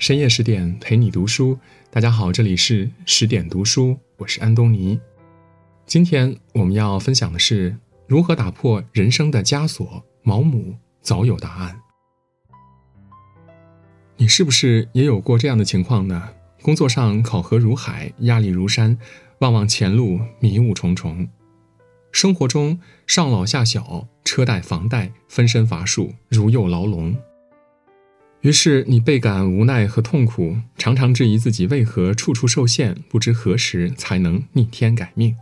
深夜十点陪你读书，大家好，这里是十点读书，我是安东尼。今天我们要分享的是如何打破人生的枷锁。毛姆早有答案。你是不是也有过这样的情况呢？工作上考核如海，压力如山，望望前路迷雾重重；生活中上老下小，车贷房贷，分身乏术，如入牢笼。于是你倍感无奈和痛苦，常常质疑自己为何处处受限，不知何时才能逆天改命。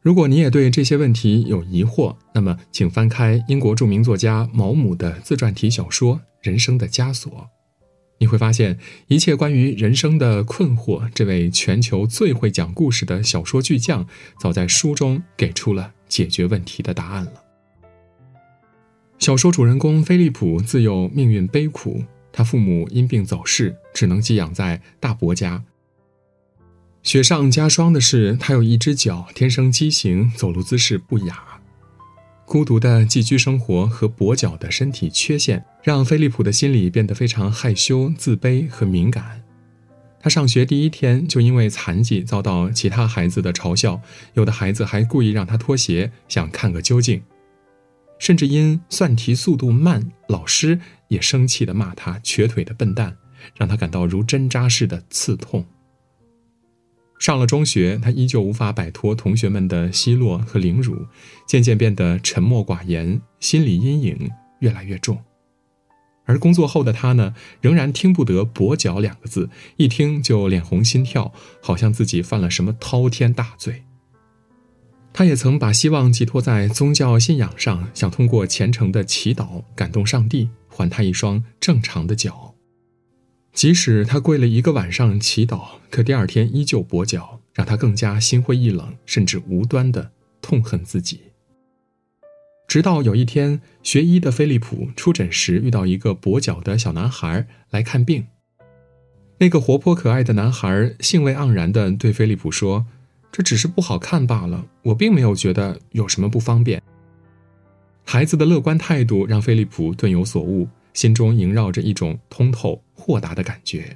如果你也对这些问题有疑惑，那么请翻开英国著名作家毛姆的自传体小说《人生的枷锁》，你会发现一切关于人生的困惑，这位全球最会讲故事的小说巨匠，早在书中给出了解决问题的答案了。小说主人公菲利普自幼命运悲苦，他父母因病早逝，只能寄养在大伯家。雪上加霜的是，他有一只脚天生畸形，走路姿势不雅。孤独的寄居生活和跛脚的身体缺陷，让菲利普的心里变得非常害羞、自卑和敏感。他上学第一天就因为残疾遭到其他孩子的嘲笑，有的孩子还故意让他脱鞋，想看个究竟。甚至因算题速度慢，老师也生气地骂他瘸腿的笨蛋，让他感到如针扎似的刺痛。上了中学，他依旧无法摆脱同学们的奚落和凌辱，渐渐变得沉默寡言，心理阴影越来越重。而工作后的他呢，仍然听不得“跛脚”两个字，一听就脸红心跳，好像自己犯了什么滔天大罪。他也曾把希望寄托在宗教信仰上，想通过虔诚的祈祷感动上帝，还他一双正常的脚。即使他跪了一个晚上祈祷，可第二天依旧跛脚，让他更加心灰意冷，甚至无端的痛恨自己。直到有一天，学医的菲利普出诊时遇到一个跛脚的小男孩来看病。那个活泼可爱的男孩兴味盎然地对菲利普说。这只是不好看罢了，我并没有觉得有什么不方便。孩子的乐观态度让菲利普顿有所悟，心中萦绕着一种通透豁达的感觉。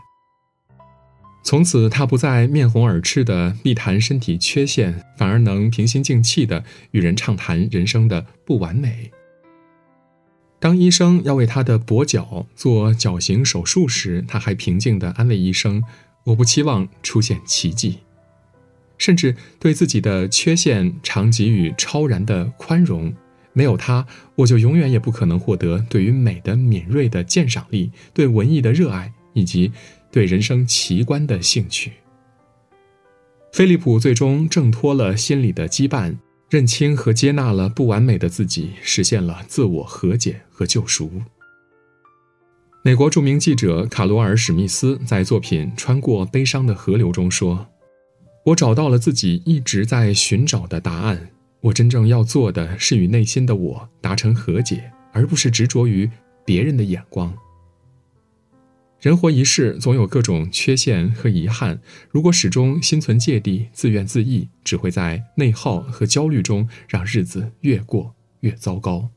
从此，他不再面红耳赤的避谈身体缺陷，反而能平心静气的与人畅谈人生的不完美。当医生要为他的跛脚做矫形手术时，他还平静地安慰医生：“我不期望出现奇迹。”甚至对自己的缺陷常给予超然的宽容，没有他，我就永远也不可能获得对于美的敏锐的鉴赏力，对文艺的热爱，以及对人生奇观的兴趣。菲利普最终挣脱了心理的羁绊，认清和接纳了不完美的自己，实现了自我和解和救赎。美国著名记者卡罗尔·史密斯在作品《穿过悲伤的河流》中说。我找到了自己一直在寻找的答案。我真正要做的是与内心的我达成和解，而不是执着于别人的眼光。人活一世，总有各种缺陷和遗憾。如果始终心存芥蒂、自怨自艾，只会在内耗和焦虑中让日子越过越糟糕。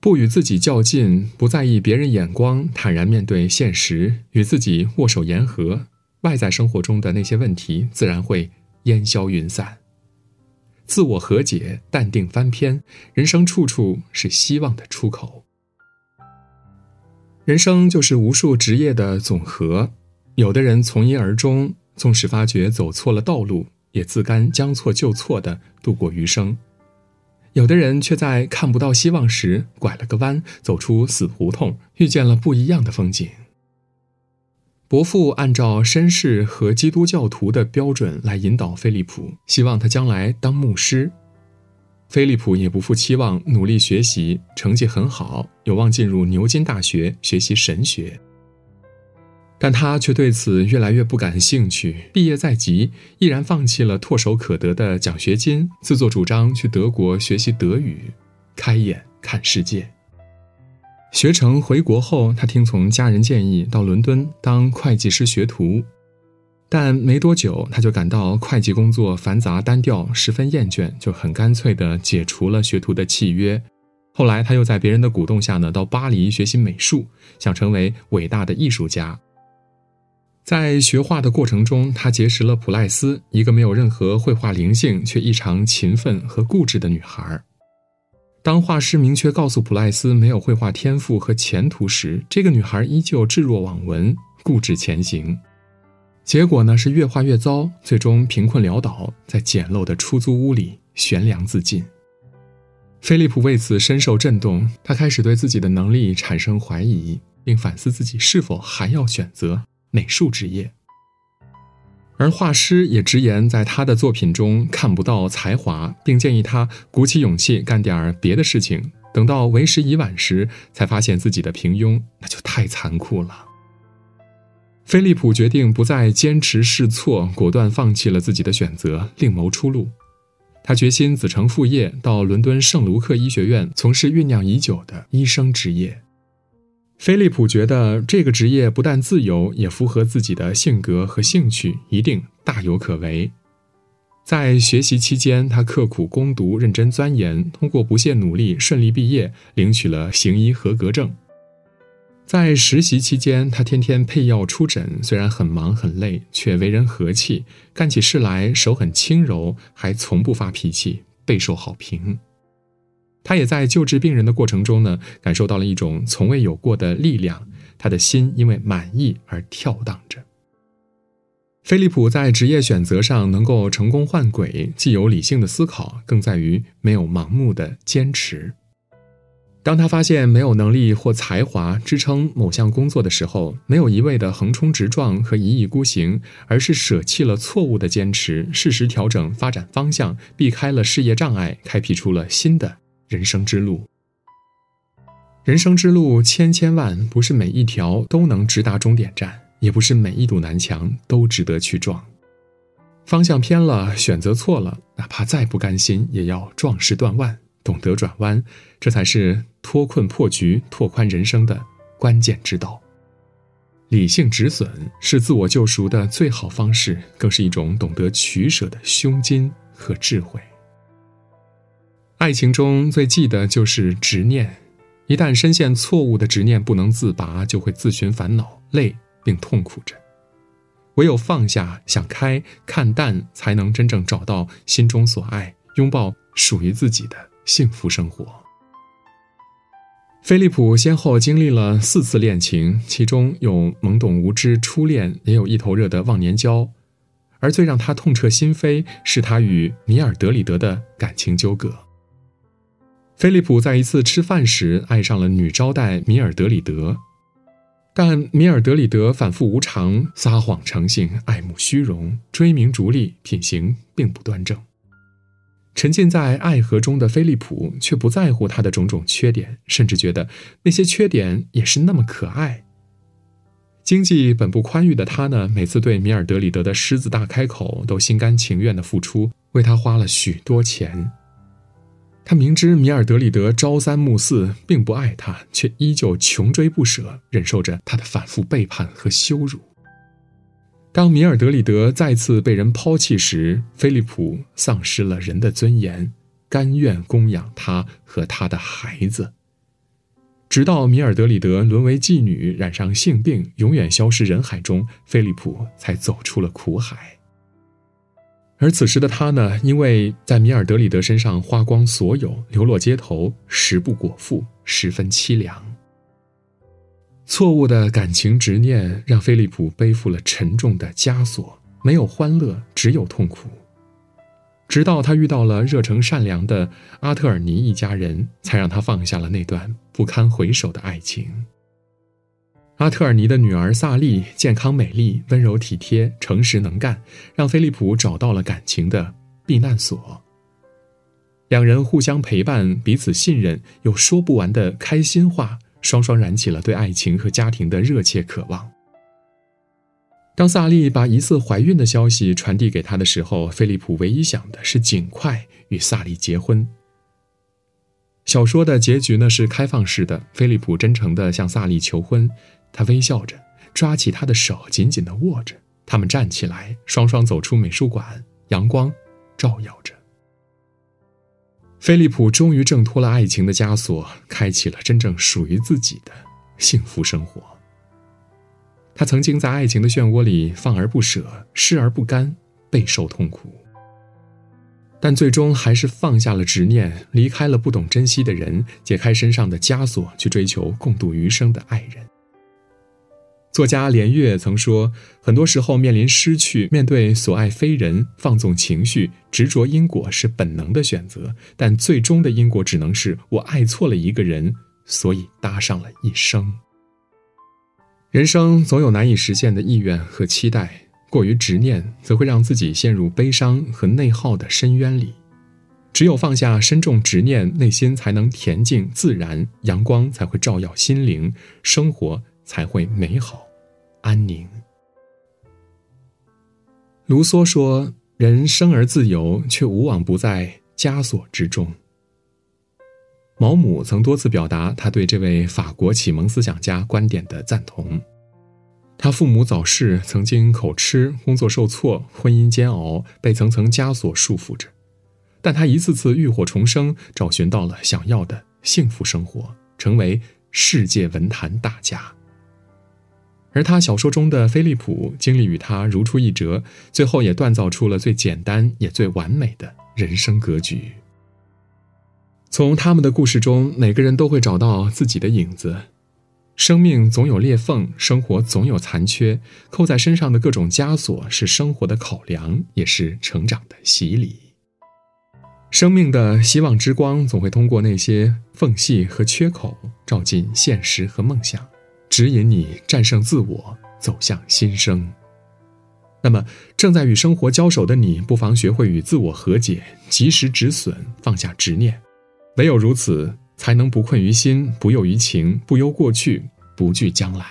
不与自己较劲，不在意别人眼光，坦然面对现实，与自己握手言和。外在生活中的那些问题自然会烟消云散。自我和解，淡定翻篇，人生处处是希望的出口。人生就是无数职业的总和，有的人从一而终，纵使发觉走错了道路，也自甘将错就错的度过余生；有的人却在看不到希望时拐了个弯，走出死胡同，遇见了不一样的风景。伯父按照绅士和基督教徒的标准来引导菲利普，希望他将来当牧师。菲利普也不负期望，努力学习，成绩很好，有望进入牛津大学学习神学。但他却对此越来越不感兴趣。毕业在即，毅然放弃了唾手可得的奖学金，自作主张去德国学习德语，开眼看世界。学成回国后，他听从家人建议到伦敦当会计师学徒，但没多久他就感到会计工作繁杂单调，十分厌倦，就很干脆地解除了学徒的契约。后来他又在别人的鼓动下呢，到巴黎学习美术，想成为伟大的艺术家。在学画的过程中，他结识了普赖斯，一个没有任何绘画灵性却异常勤奋和固执的女孩。当画师明确告诉普赖斯没有绘画天赋和前途时，这个女孩依旧置若罔闻，固执前行。结果呢是越画越糟，最终贫困潦倒，在简陋的出租屋里悬梁自尽。菲利普为此深受震动，他开始对自己的能力产生怀疑，并反思自己是否还要选择。美术职业，而画师也直言在他的作品中看不到才华，并建议他鼓起勇气干点别的事情。等到为时已晚时，才发现自己的平庸，那就太残酷了。菲利普决定不再坚持试错，果断放弃了自己的选择，另谋出路。他决心子承父业，到伦敦圣卢克医学院从事酝酿已久的医生职业。菲利普觉得这个职业不但自由，也符合自己的性格和兴趣，一定大有可为。在学习期间，他刻苦攻读，认真钻研，通过不懈努力，顺利毕业，领取了行医合格证。在实习期间，他天天配药出诊，虽然很忙很累，却为人和气，干起事来手很轻柔，还从不发脾气，备受好评。他也在救治病人的过程中呢，感受到了一种从未有过的力量。他的心因为满意而跳荡着。菲利普在职业选择上能够成功换轨，既有理性的思考，更在于没有盲目的坚持。当他发现没有能力或才华支撑某项工作的时候，没有一味的横冲直撞和一意孤行，而是舍弃了错误的坚持，适时调整发展方向，避开了事业障碍，开辟出了新的。人生之路，人生之路千千万，不是每一条都能直达终点站，也不是每一堵南墙都值得去撞。方向偏了，选择错了，哪怕再不甘心，也要壮士断腕，懂得转弯，这才是脱困破局、拓宽人生的关键之道。理性止损是自我救赎的最好方式，更是一种懂得取舍的胸襟和智慧。爱情中最忌的就是执念，一旦深陷错误的执念不能自拔，就会自寻烦恼、累并痛苦着。唯有放下、想开、看淡，才能真正找到心中所爱，拥抱属于自己的幸福生活。菲利普先后经历了四次恋情，其中有懵懂无知初恋，也有一头热的忘年交，而最让他痛彻心扉，是他与米尔德里德的感情纠葛。菲利普在一次吃饭时爱上了女招待米尔德里德，但米尔德里德反复无常、撒谎成性、爱慕虚荣、追名逐利，品行并不端正。沉浸在爱河中的菲利普却不在乎他的种种缺点，甚至觉得那些缺点也是那么可爱。经济本不宽裕的他呢，每次对米尔德里德的狮子大开口，都心甘情愿的付出，为他花了许多钱。他明知米尔德里德朝三暮四，并不爱他，却依旧穷追不舍，忍受着他的反复背叛和羞辱。当米尔德里德再次被人抛弃时，菲利普丧失了人的尊严，甘愿供养他和他的孩子，直到米尔德里德沦为妓女，染上性病，永远消失人海中，菲利普才走出了苦海。而此时的他呢，因为在米尔德里德身上花光所有，流落街头，食不果腹，十分凄凉。错误的感情执念让菲利普背负了沉重的枷锁，没有欢乐，只有痛苦。直到他遇到了热诚善良的阿特尔尼一家人，才让他放下了那段不堪回首的爱情。阿特尔尼的女儿萨莉健康美丽、温柔体贴、诚实能干，让菲利普找到了感情的避难所。两人互相陪伴，彼此信任，有说不完的开心话，双双燃起了对爱情和家庭的热切渴望。当萨利把疑似怀孕的消息传递给他的时候，菲利普唯一想的是尽快与萨利结婚。小说的结局呢是开放式的，菲利普真诚地向萨利求婚。他微笑着，抓起她的手，紧紧地握着。他们站起来，双双走出美术馆。阳光照耀着。菲利普终于挣脱了爱情的枷锁，开启了真正属于自己的幸福生活。他曾经在爱情的漩涡里放而不舍，失而不甘，备受痛苦，但最终还是放下了执念，离开了不懂珍惜的人，解开身上的枷锁，去追求共度余生的爱人。作家连岳曾说：“很多时候面临失去，面对所爱非人，放纵情绪，执着因果是本能的选择，但最终的因果只能是我爱错了一个人，所以搭上了一生。人生总有难以实现的意愿和期待，过于执念则会让自己陷入悲伤和内耗的深渊里。只有放下深重执念，内心才能恬静自然，阳光才会照耀心灵，生活才会美好。”安宁。卢梭说：“人生而自由，却无往不在枷锁之中。”毛姆曾多次表达他对这位法国启蒙思想家观点的赞同。他父母早逝，曾经口吃，工作受挫，婚姻煎熬，被层层枷锁束缚着，但他一次次浴火重生，找寻到了想要的幸福生活，成为世界文坛大家。而他小说中的菲利普经历与他如出一辙，最后也锻造出了最简单也最完美的人生格局。从他们的故事中，每个人都会找到自己的影子。生命总有裂缝，生活总有残缺，扣在身上的各种枷锁是生活的考量，也是成长的洗礼。生命的希望之光总会通过那些缝隙和缺口，照进现实和梦想。指引你战胜自我，走向新生。那么，正在与生活交手的你，不妨学会与自我和解，及时止损，放下执念。唯有如此，才能不困于心，不囿于情，不忧过去，不惧将来。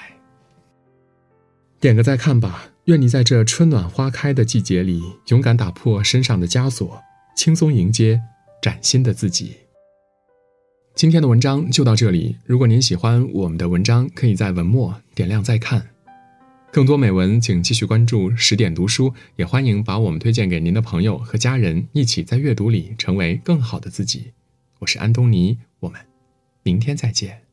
点个再看吧。愿你在这春暖花开的季节里，勇敢打破身上的枷锁，轻松迎接崭新的自己。今天的文章就到这里。如果您喜欢我们的文章，可以在文末点亮再看。更多美文，请继续关注十点读书，也欢迎把我们推荐给您的朋友和家人，一起在阅读里成为更好的自己。我是安东尼，我们明天再见。